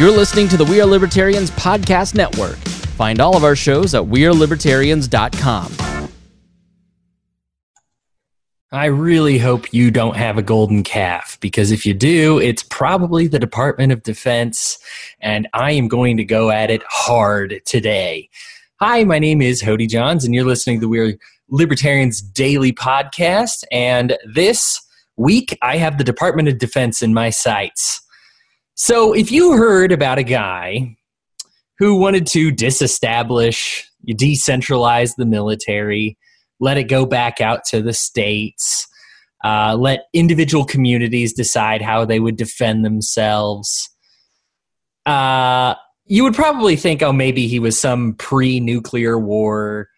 You're listening to the We Are Libertarians Podcast Network. Find all of our shows at WeareLibertarians.com. I really hope you don't have a golden calf because if you do, it's probably the Department of Defense, and I am going to go at it hard today. Hi, my name is Hody Johns, and you're listening to the We Are Libertarians Daily Podcast. And this week, I have the Department of Defense in my sights. So, if you heard about a guy who wanted to disestablish, decentralize the military, let it go back out to the states, uh, let individual communities decide how they would defend themselves, uh, you would probably think, oh, maybe he was some pre nuclear war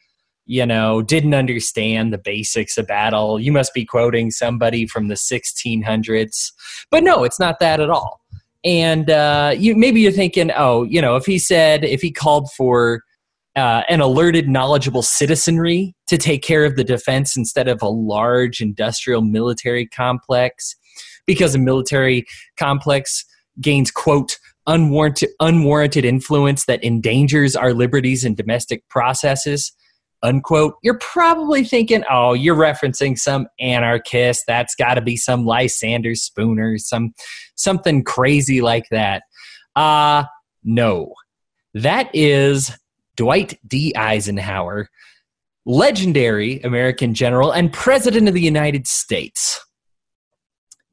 you know, didn't understand the basics of battle. You must be quoting somebody from the 1600s. But no, it's not that at all and uh, you maybe you're thinking, oh, you know, if he said if he called for uh, an alerted, knowledgeable citizenry to take care of the defense instead of a large industrial military complex, because a military complex gains quote unwarranted unwarranted influence that endangers our liberties and domestic processes unquote, you're probably thinking, oh, you're referencing some anarchist. That's got to be some Lysander Spooner, some something crazy like that. Uh no. That is Dwight D. Eisenhower, legendary American general and president of the United States.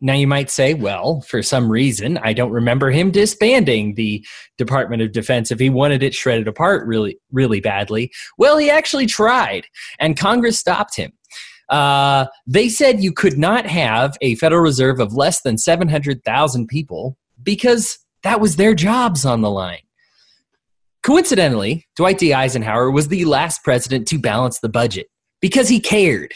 Now, you might say, well, for some reason, I don't remember him disbanding the Department of Defense if he wanted it shredded apart really, really badly. Well, he actually tried, and Congress stopped him. Uh, they said you could not have a Federal Reserve of less than 700,000 people because that was their jobs on the line. Coincidentally, Dwight D. Eisenhower was the last president to balance the budget because he cared.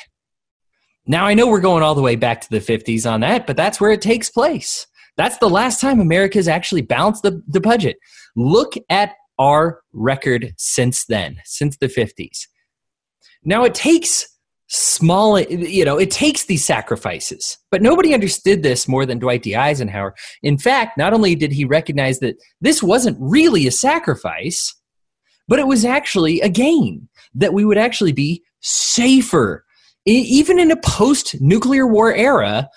Now, I know we're going all the way back to the 50s on that, but that's where it takes place. That's the last time America's actually balanced the, the budget. Look at our record since then, since the 50s. Now, it takes small, you know, it takes these sacrifices, but nobody understood this more than Dwight D. Eisenhower. In fact, not only did he recognize that this wasn't really a sacrifice, but it was actually a gain, that we would actually be safer even in a post nuclear war era,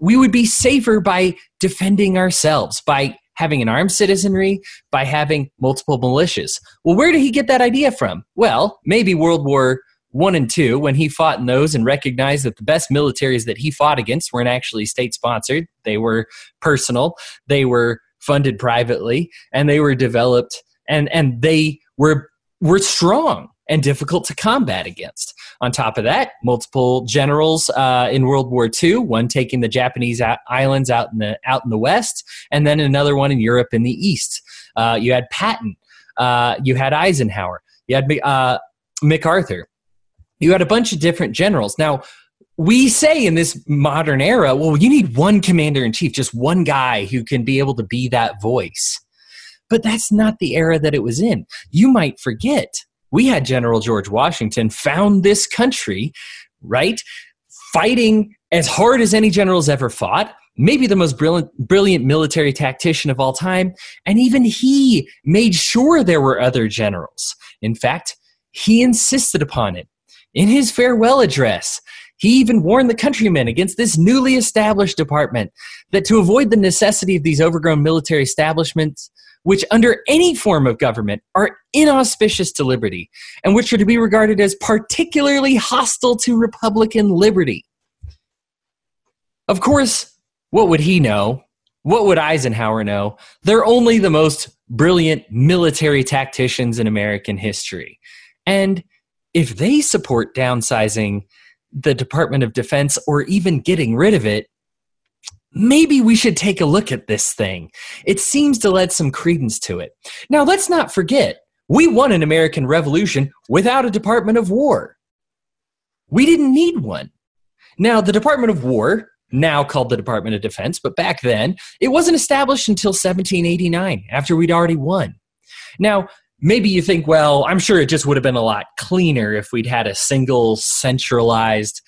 we would be safer by defending ourselves, by having an armed citizenry, by having multiple militias. Well, where did he get that idea from? Well, maybe World War one and two, when he fought in those and recognized that the best militaries that he fought against weren't actually state sponsored, they were personal, they were funded privately, and they were developed and and they were were strong and difficult to combat against. On top of that, multiple generals uh, in World War II, one taking the Japanese islands out in the out in the west, and then another one in Europe in the east. Uh, you had Patton, uh, you had Eisenhower, you had uh, MacArthur. You had a bunch of different generals. Now, we say in this modern era, well, you need one commander in chief, just one guy who can be able to be that voice. But that's not the era that it was in. You might forget we had General George Washington found this country, right? Fighting as hard as any general's ever fought, maybe the most brilliant, brilliant military tactician of all time. And even he made sure there were other generals. In fact, he insisted upon it. In his farewell address, he even warned the countrymen against this newly established department that to avoid the necessity of these overgrown military establishments, which under any form of government are inauspicious to liberty and which are to be regarded as particularly hostile to Republican liberty. Of course, what would he know? What would Eisenhower know? They're only the most brilliant military tacticians in American history. And if they support downsizing the Department of Defense or even getting rid of it, maybe we should take a look at this thing. It seems to lend some credence to it. Now, let's not forget, we won an American Revolution without a Department of War. We didn't need one. Now, the Department of War, now called the Department of Defense, but back then, it wasn't established until 1789, after we'd already won. Now, maybe you think, well, I'm sure it just would have been a lot cleaner if we'd had a single centralized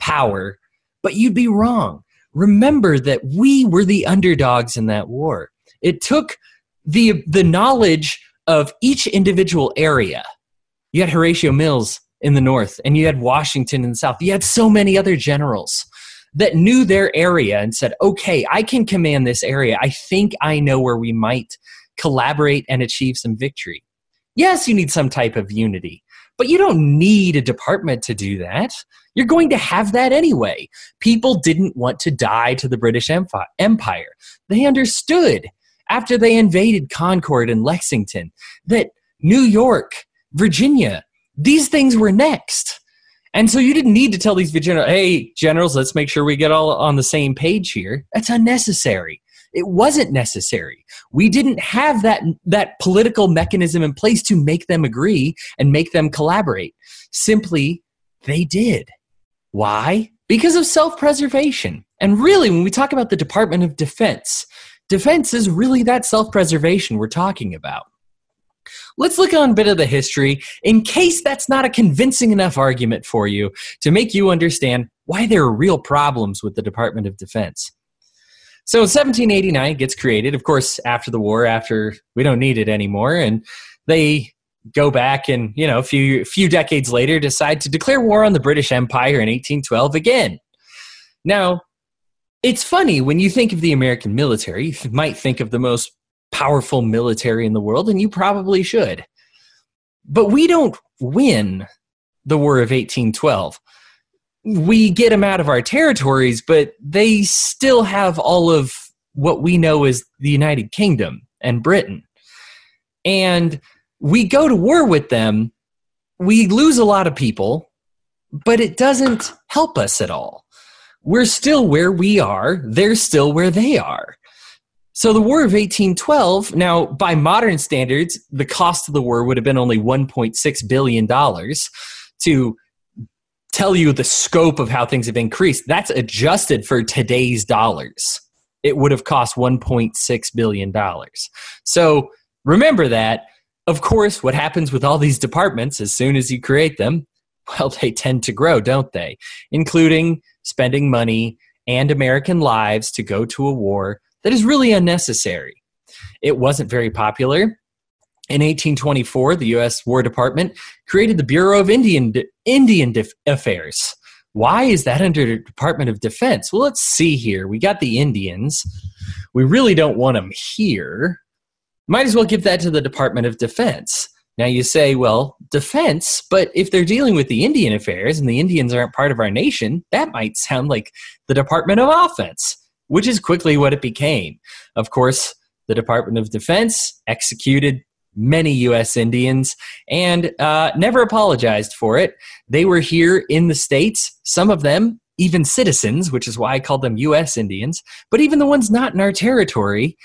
power, but you'd be wrong remember that we were the underdogs in that war. It took the the knowledge of each individual area. You had Horatio Mills in the north, and you had Washington in the south. You had so many other generals that knew their area and said, okay, I can command this area. I think I know where we might collaborate and achieve some victory. Yes, you need some type of unity, but you don't need a department to do that. You're going to have that anyway. People didn't want to die to the British Empire. They understood after they invaded Concord and Lexington that New York, Virginia, these things were next. And so you didn't need to tell these generals, hey, generals, let's make sure we get all on the same page here. That's unnecessary. It wasn't necessary. We didn't have that, that political mechanism in place to make them agree and make them collaborate. Simply, they did. Why? Because of self preservation. And really, when we talk about the Department of Defense, defense is really that self preservation we're talking about. Let's look on a bit of the history in case that's not a convincing enough argument for you to make you understand why there are real problems with the Department of Defense. So 1789 gets created, of course, after the war, after we don't need it anymore, and they go back and, you know, a few few decades later decide to declare war on the British Empire in 1812 again. Now, it's funny when you think of the American military, you might think of the most powerful military in the world, and you probably should. But we don't win the War of 1812. We get them out of our territories, but they still have all of what we know as the United Kingdom and Britain. And we go to war with them, we lose a lot of people, but it doesn't help us at all. We're still where we are, they're still where they are. So the War of 1812, now by modern standards, the cost of the war would have been only 1.6 billion dollars to tell you the scope of how things have increased. That's adjusted for today's dollars. It would have cost 1.6 billion dollars. So remember that. Of course, what happens with all these departments as soon as you create them, well, they tend to grow, don't they? Including spending money and American lives to go to a war that is really unnecessary. It wasn't very popular. In 1824, the U.S. War Department created the Bureau of Indian, Indian Affairs. Why is that under the Department of Defense? Well, let's see here. We got the Indians. We really don't want them here. Might as well give that to the Department of Defense. Now you say, well, defense, but if they're dealing with the Indian affairs and the Indians aren't part of our nation, that might sound like the Department of Offense which is quickly what it became. Of course, the Department of Defense executed many U.S. Indians and uh, never apologized for it. They were here in the States, some of them even citizens, which is why I called them U.S. Indians, but even the ones not in our territory,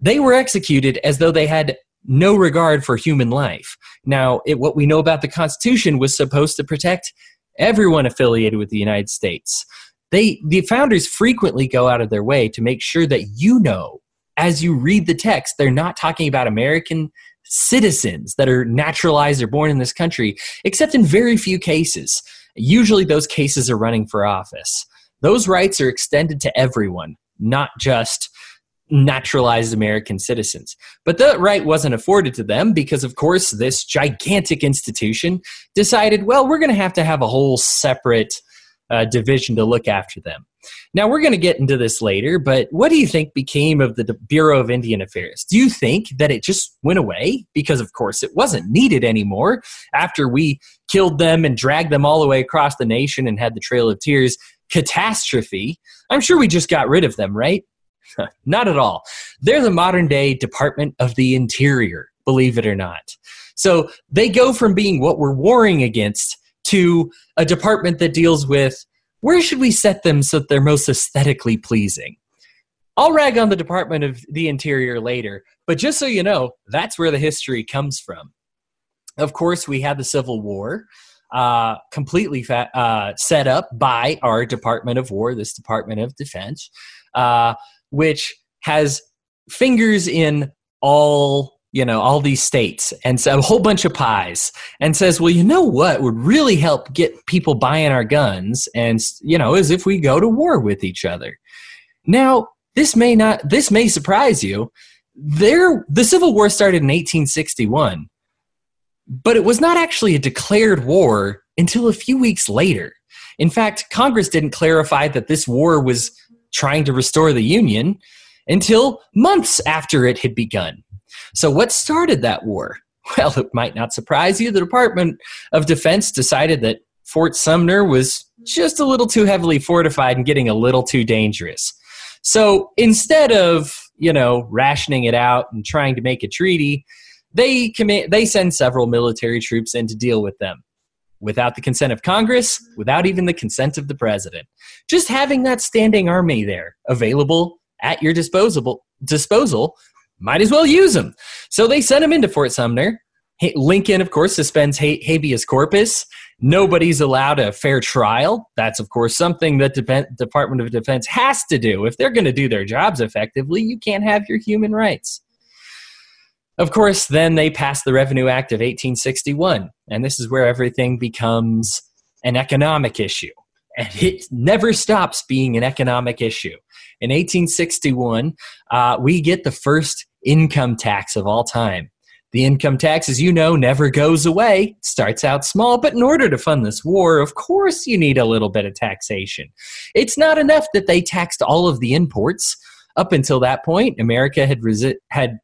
they were executed as though they had no regard for human life. Now, it, what we know about the Constitution was supposed to protect everyone affiliated with the United States they the founders frequently go out of their way to make sure that you know as you read the text they're not talking about american citizens that are naturalized or born in this country except in very few cases usually those cases are running for office those rights are extended to everyone not just naturalized American citizens. But that right wasn't afforded to them because, of course, this gigantic institution decided, well, we're going to have to have a whole separate uh, division to look after them. Now, we're going to get into this later, but what do you think became of the Bureau of Indian Affairs? Do you think that it just went away? Because, of course, it wasn't needed anymore after we killed them and dragged them all the way across the nation and had the Trail of Tears catastrophe. I'm sure we just got rid of them, right? not at all. They're the modern day Department of the Interior, believe it or not. So they go from being what we're warring against to a department that deals with where should we set them so that they're most aesthetically pleasing. I'll rag on the Department of the Interior later, but just so you know, that's where the history comes from. Of course, we had the Civil War, uh, completely fa- uh, set up by our Department of War, this Department of Defense, uh, which has fingers in all you know all these states and so a whole bunch of pies and says well you know what would really help get people buying our guns and you know is if we go to war with each other now this may not this may surprise you there the Civil War started in 1861, but it was not actually a declared war until a few weeks later. In fact, Congress didn't clarify that this war was trying to restore the Union until months after it had begun. So, what started that war? Well, it might not surprise you. The Department of Defense decided that Fort Sumter was just a little too heavily fortified and getting a little too dangerous. So instead of, you know, rationing it out and trying to make a treaty, they commit, they send several military troops in to deal with them without the consent of Congress, without even the consent of the president. Just having that standing army there available at your disposable disposal might as well use them. So they sent him into Fort Sumter. Lincoln, of course, suspends habeas corpus. Nobody's allowed a fair trial. That's, of course, something that the Department of Defense has to do. If they're going to do their jobs effectively, you can't have your human rights. Of course, then they passed the Revenue Act of 1861, and this is where everything becomes an economic issue. And it never stops being an economic issue. In 1861, uh, we get the first income tax of all time. The income tax, as you know, never goes away. It starts out small, but in order to fund this war, of course, you need a little bit of taxation. It's not enough that they taxed all of the imports. Up until that point, America had resi- had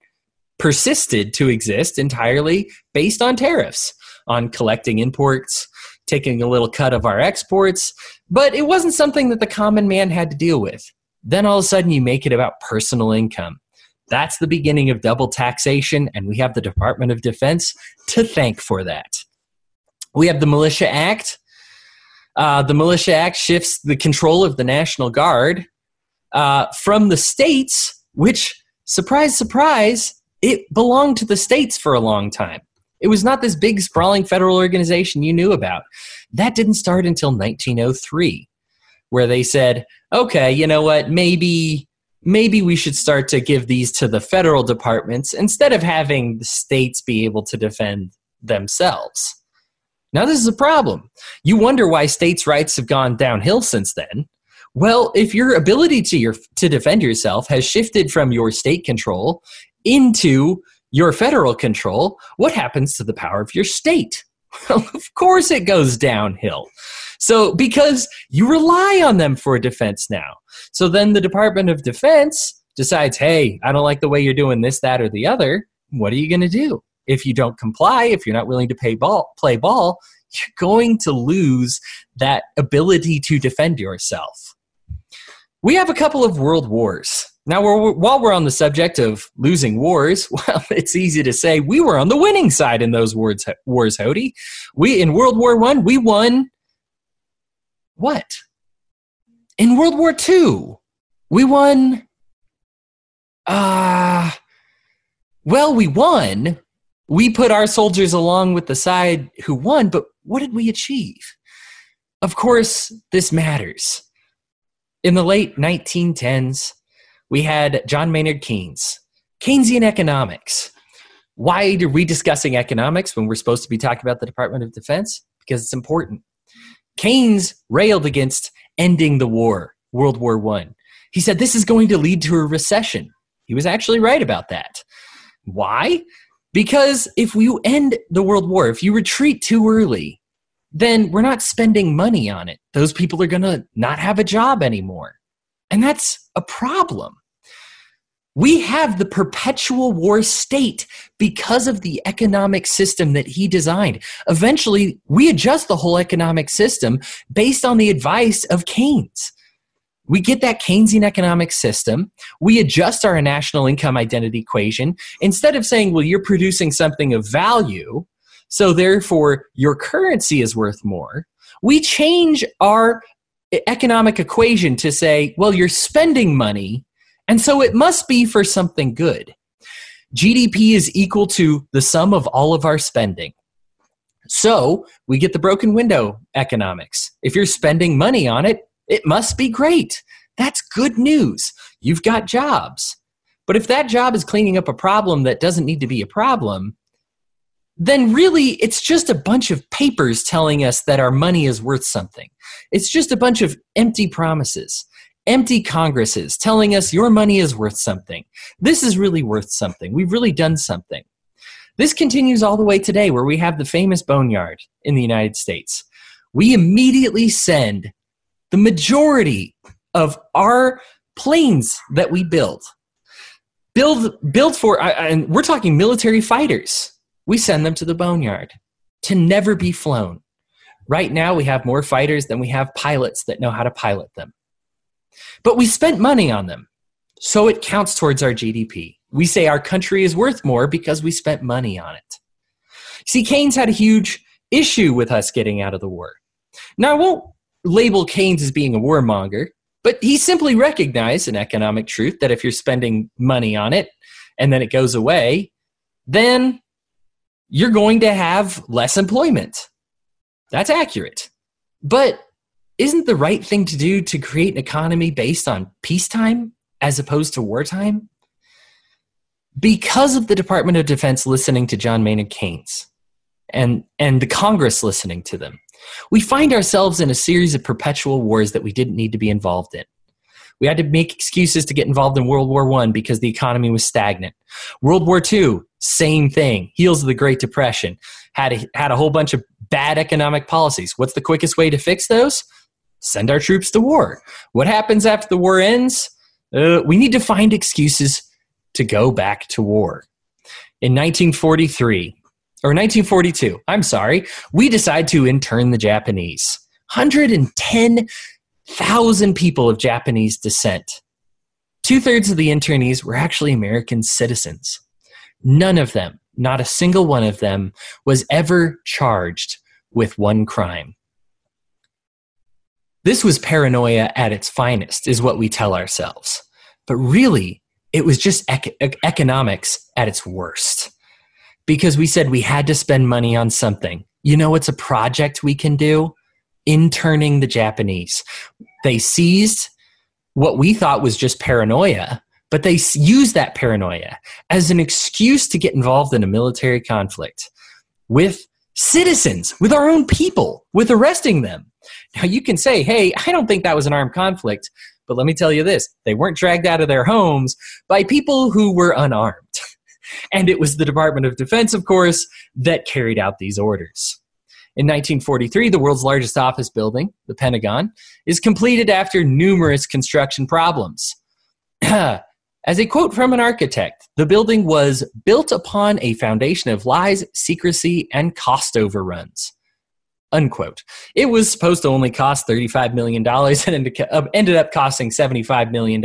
persisted to exist entirely based on tariffs, on collecting imports, taking a little cut of our exports, but it wasn't something that the common man had to deal with. Then all of a sudden, you make it about personal income. That's the beginning of double taxation, and we have the Department of Defense to thank for that. We have the Militia Act. Uh, the Militia Act shifts the control of the National Guard uh, from the states, which, surprise, surprise, it belonged to the states for a long time. It was not this big, sprawling federal organization you knew about. That didn't start until 1903, where they said, okay, you know what, maybe maybe we should start to give these to the federal departments instead of having the states be able to defend themselves. Now, this is a problem. You wonder why states' rights have gone downhill since then. Well, if your ability to, your, to defend yourself has shifted from your state control into your federal control, what happens to the power of your state? Well, of course it goes downhill. So, because you rely on them for defense now. So then the Department of Defense decides, hey, I don't like the way you're doing this, that, or the other. What are you going to do? If you don't comply, if you're not willing to pay ball, play ball, you're going to lose that ability to defend yourself. We have a couple of world wars. Now, we're, while we're on the subject of losing wars, well, it's easy to say we were on the winning side in those wars, wars Hody. We in World War One, we won what? In World War II, we won. Uh, well, we won. We put our soldiers along with the side who won, but what did we achieve? Of course, this matters. In the late 1910s, we had John Maynard Keynes, Keynesian economics. Why are we discussing economics when we're supposed to be talking about the Department of Defense? Because it's important. Keynes railed against ending the war, World War One. He said this is going to lead to a recession. He was actually right about that. Why? Because if you end the World War, if you retreat too early, then we're not spending money on it. Those people are going to not have a job anymore. And that's a problem. We have the perpetual war state because of the economic system that he designed. Eventually, we adjust the whole economic system based on the advice of Keynes. We get that Keynesian economic system. We adjust our national income identity equation. Instead of saying, well, you're producing something of value, so therefore your currency is worth more, we change our economic equation to say, well, you're spending money, and so it must be for something good. GDP is equal to the sum of all of our spending. So we get the broken window economics. If you're spending money on it, it must be great. That's good news. You've got jobs. But if that job is cleaning up a problem that doesn't need to be a problem, then really it's just a bunch of papers telling us that our money is worth something. It's just a bunch of empty promises. Empty Congresses telling us your money is worth something. This is really worth something. We've really done something. This continues all the way today, where we have the famous boneyard in the United States. We immediately send the majority of our planes that we build, build, build for, and we're talking military fighters. We send them to the boneyard to never be flown. Right now, we have more fighters than we have pilots that know how to pilot them. But we spent money on them, so it counts towards our GDP. We say our country is worth more because we spent money on it. See, Keynes had a huge issue with us getting out of the war. Now, I won't label Keynes as being a warmonger, but he simply recognized an economic truth that if you're spending money on it and then it goes away, then you're going to have less employment. That's accurate. But isn't the right thing to do to create an economy based on peacetime as opposed to wartime? Because of the Department of Defense listening to John Maynard Keynes and, and the Congress listening to them, we find ourselves in a series of perpetual wars that we didn't need to be involved in. We had to make excuses to get involved in World War I because the economy was stagnant. World War II, same thing. Heels of the Great Depression. Had a, had a whole bunch of bad economic policies. What's the quickest way to fix those? Send our troops to war. What happens after the war ends? Uh, we need to find excuses to go back to war. In 1943, or 1942, I'm sorry, we decide to intern the Japanese. 110,000 people of Japanese descent. Two thirds of the internees were actually American citizens. None of them, not a single one of them, was ever charged with one crime. This was paranoia at its finest, is what we tell ourselves. But really, it was just ec- economics at its worst because we said we had to spend money on something. You know, it's a project we can do interning the Japanese. They seized what we thought was just paranoia, but they used that paranoia as an excuse to get involved in a military conflict with citizens, with our own people, with arresting them. Now, you can say, hey, I don't think that was an armed conflict, but let me tell you this they weren't dragged out of their homes by people who were unarmed. And it was the Department of Defense, of course, that carried out these orders. In 1943, the world's largest office building, the Pentagon, is completed after numerous construction problems. As a quote from an architect, the building was built upon a foundation of lies, secrecy, and cost overruns unquote. It was supposed to only cost $35 million and ended up costing $75 million.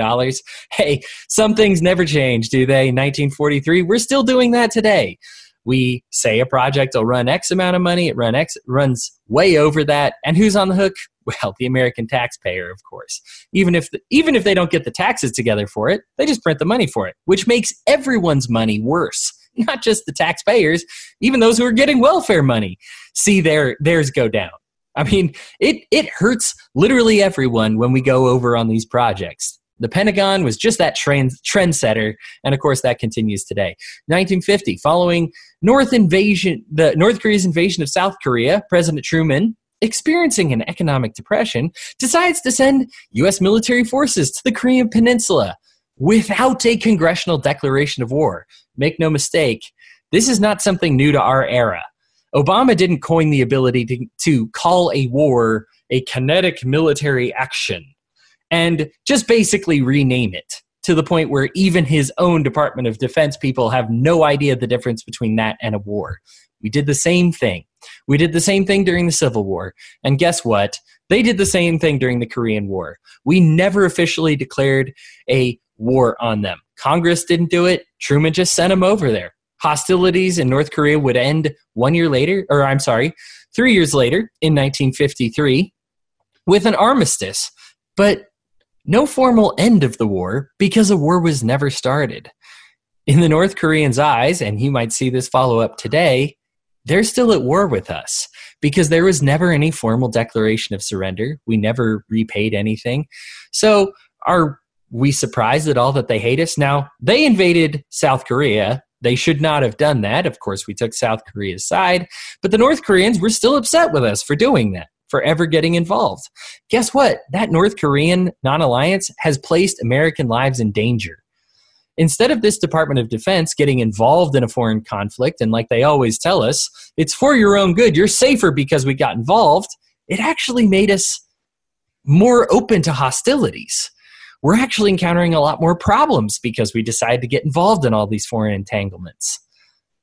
Hey, some things never change, do they? 1943, we're still doing that today. We say a project will run X amount of money, it run X, runs way over that, and who's on the hook? Well, the American taxpayer, of course. Even if the, even if they don't get the taxes together for it, they just print the money for it, which makes everyone's money worse not just the taxpayers, even those who are getting welfare money see their theirs go down. I mean, it it hurts literally everyone when we go over on these projects. The Pentagon was just that trend trendsetter, and of course that continues today. 1950, following North invasion, the North Korea's invasion of South Korea, President Truman, experiencing an economic depression, decides to send U.S. military forces to the Korean Peninsula without a congressional declaration of war. Make no mistake, this is not something new to our era. Obama didn't coin the ability to, to call a war a kinetic military action and just basically rename it to the point where even his own Department of Defense people have no idea the difference between that and a war. We did the same thing. We did the same thing during the Civil War. And guess what? They did the same thing during the Korean War. We never officially declared a war on them. Congress didn't do it. Truman just sent them over there. Hostilities in North Korea would end one year later, or I'm sorry, three years later in 1953 with an armistice, but no formal end of the war because a war was never started. In the North Koreans' eyes, and you might see this follow up today, they're still at war with us because there was never any formal declaration of surrender. We never repaid anything. So our we surprised at all that they hate us? Now, they invaded South Korea. They should not have done that. Of course, we took South Korea's side, but the North Koreans were still upset with us for doing that, for ever getting involved. Guess what? That North Korean non alliance has placed American lives in danger. Instead of this Department of Defense getting involved in a foreign conflict, and like they always tell us, it's for your own good, you're safer because we got involved, it actually made us more open to hostilities. We're actually encountering a lot more problems because we decided to get involved in all these foreign entanglements.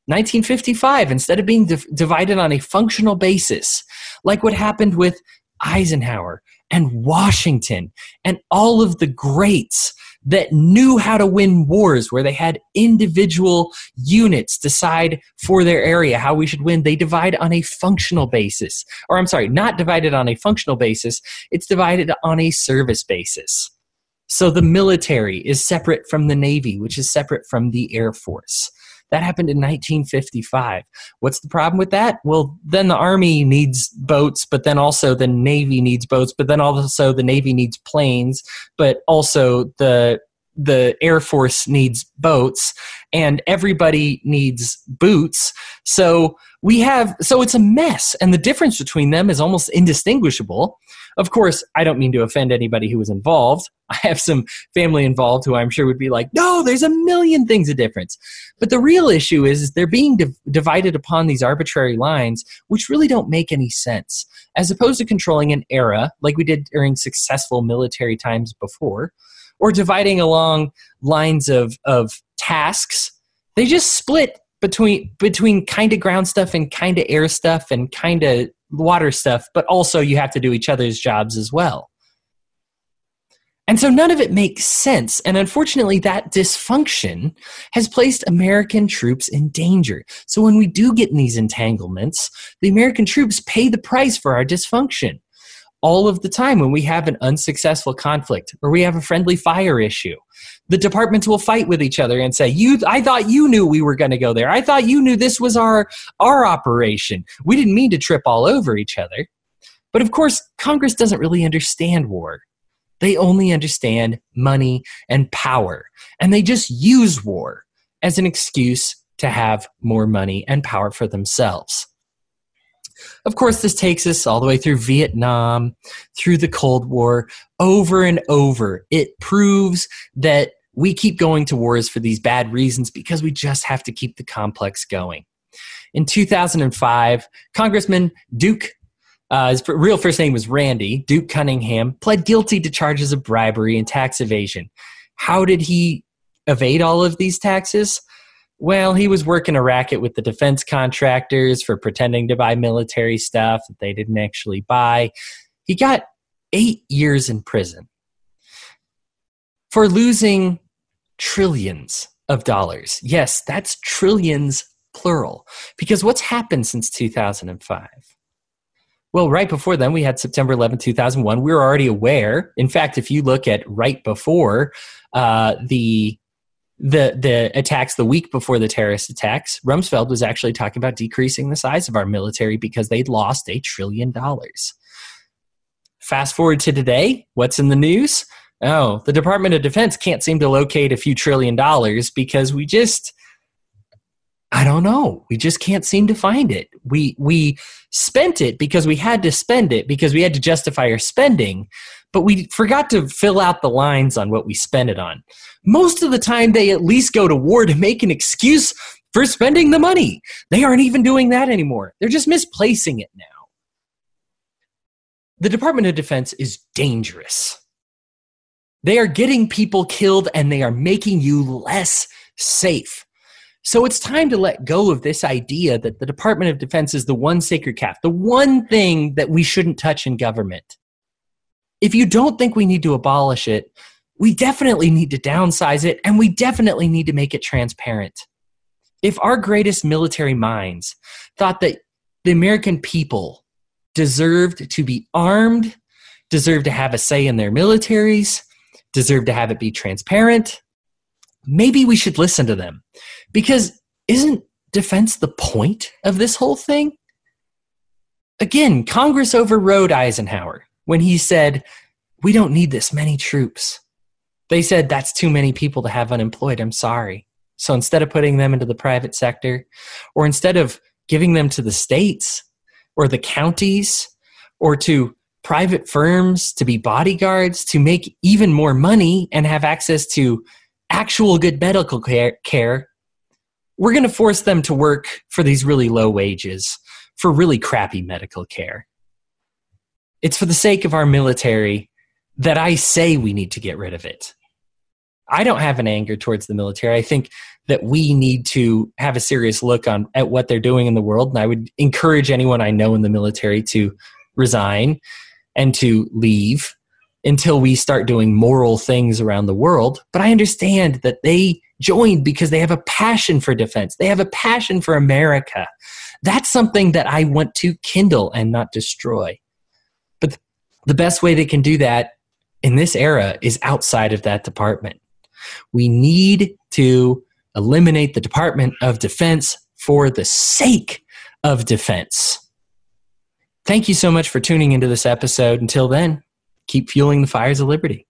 1955, instead of being div- divided on a functional basis, like what happened with Eisenhower and Washington and all of the greats that knew how to win wars where they had individual units decide for their area how we should win. They divide on a functional basis. Or I'm sorry, not divided on a functional basis, it's divided on a service basis. So the military is separate from the Navy, which is separate from the Air Force. That happened in 1955. What's the problem with that? Well, then the Army needs boats, but then also the Navy needs boats, but then also the Navy needs planes, but also the the Air Force needs boats and everybody needs boots. So we have, so it's a mess. And the difference between them is almost indistinguishable. Of course, I don't mean to offend anybody who was involved. I have some family involved who I'm sure would be like, no, there's a million things of difference. But the real issue is, is they're being div- divided upon these arbitrary lines, which really don't make any sense. As opposed to controlling an era like we did during successful military times before or dividing along lines of of tasks. They just split between between kind of ground stuff and kind of air stuff and kind of water stuff, but also you have to do each other's jobs as well. And so none of it makes sense. And unfortunately, that dysfunction has placed American troops in danger. So when we do get in these entanglements, the American troops pay the price for our dysfunction all of the time when we have an unsuccessful conflict or we have a friendly fire issue. The departments will fight with each other and say you i thought you knew we were going to go there. I thought you knew this was our our operation. We didn't mean to trip all over each other. But of course congress doesn't really understand war. They only understand money and power. And they just use war as an excuse to have more money and power for themselves of course, this takes us all the way through Vietnam, through the Cold War, over and over. It proves that we keep going to wars for these bad reasons because we just have to keep the complex going. In 2005, Congressman Duke, uh, his real first name was Randy, Duke Cunningham, pled guilty to charges of bribery and tax evasion. How did he evade all of these taxes? Well, he was working a racket with the defense contractors for pretending to buy military stuff that they didn't actually buy. He got eight years in prison for losing trillions of dollars. Yes, that's trillions plural. Because what's happened since 2005? Well, right before then, we had September 11, 2001. We were already aware. In fact, if you look at right before uh, the the the attacks the week before the terrorist attacks, Rumsfeld was actually talking about decreasing the size of our military because they'd lost a trillion dollars. Fast forward to today, what's in the news? Oh, the Department of Defense can't seem to locate a few trillion dollars because we just I don't know. We just can't seem to find it. We we spent it because we had to spend it because we had to justify our spending, but we forgot to fill out the lines on what we spent it on. Most of the time they at least go to war to make an excuse for spending the money. They aren't even doing that anymore. They're just misplacing it now. The Department of Defense is dangerous. They are getting people killed and they are making you less safe. So it's time to let go of this idea that the Department of Defense is the one sacred calf, the one thing that we shouldn't touch in government. If you don't think we need to abolish it, we definitely need to downsize it and we definitely need to make it transparent. If our greatest military minds thought that the American people deserved to be armed, deserved to have a say in their militaries, deserved to have it be transparent, maybe we should listen to them. Because isn't defense the point of this whole thing? Again, Congress overrode Eisenhower when he said, We don't need this many troops. They said, That's too many people to have unemployed. I'm sorry. So instead of putting them into the private sector, or instead of giving them to the states or the counties or to private firms to be bodyguards to make even more money and have access to actual good medical care, care we're going to force them to work for these really low wages for really crappy medical care. It's for the sake of our military that I say we need to get rid of it. I don't have an anger towards the military. I think that we need to have a serious look on at what they're doing in the world and I would encourage anyone I know in the military to resign and to leave until we start doing moral things around the world. But I understand that they joined because they have a passion for defense, they have a passion for America. That's something that I want to kindle and not destroy. But the best way they can do that in this era is outside of that department. We need to eliminate the Department of Defense for the sake of defense. Thank you so much for tuning into this episode. Until then, keep fueling the fires of liberty.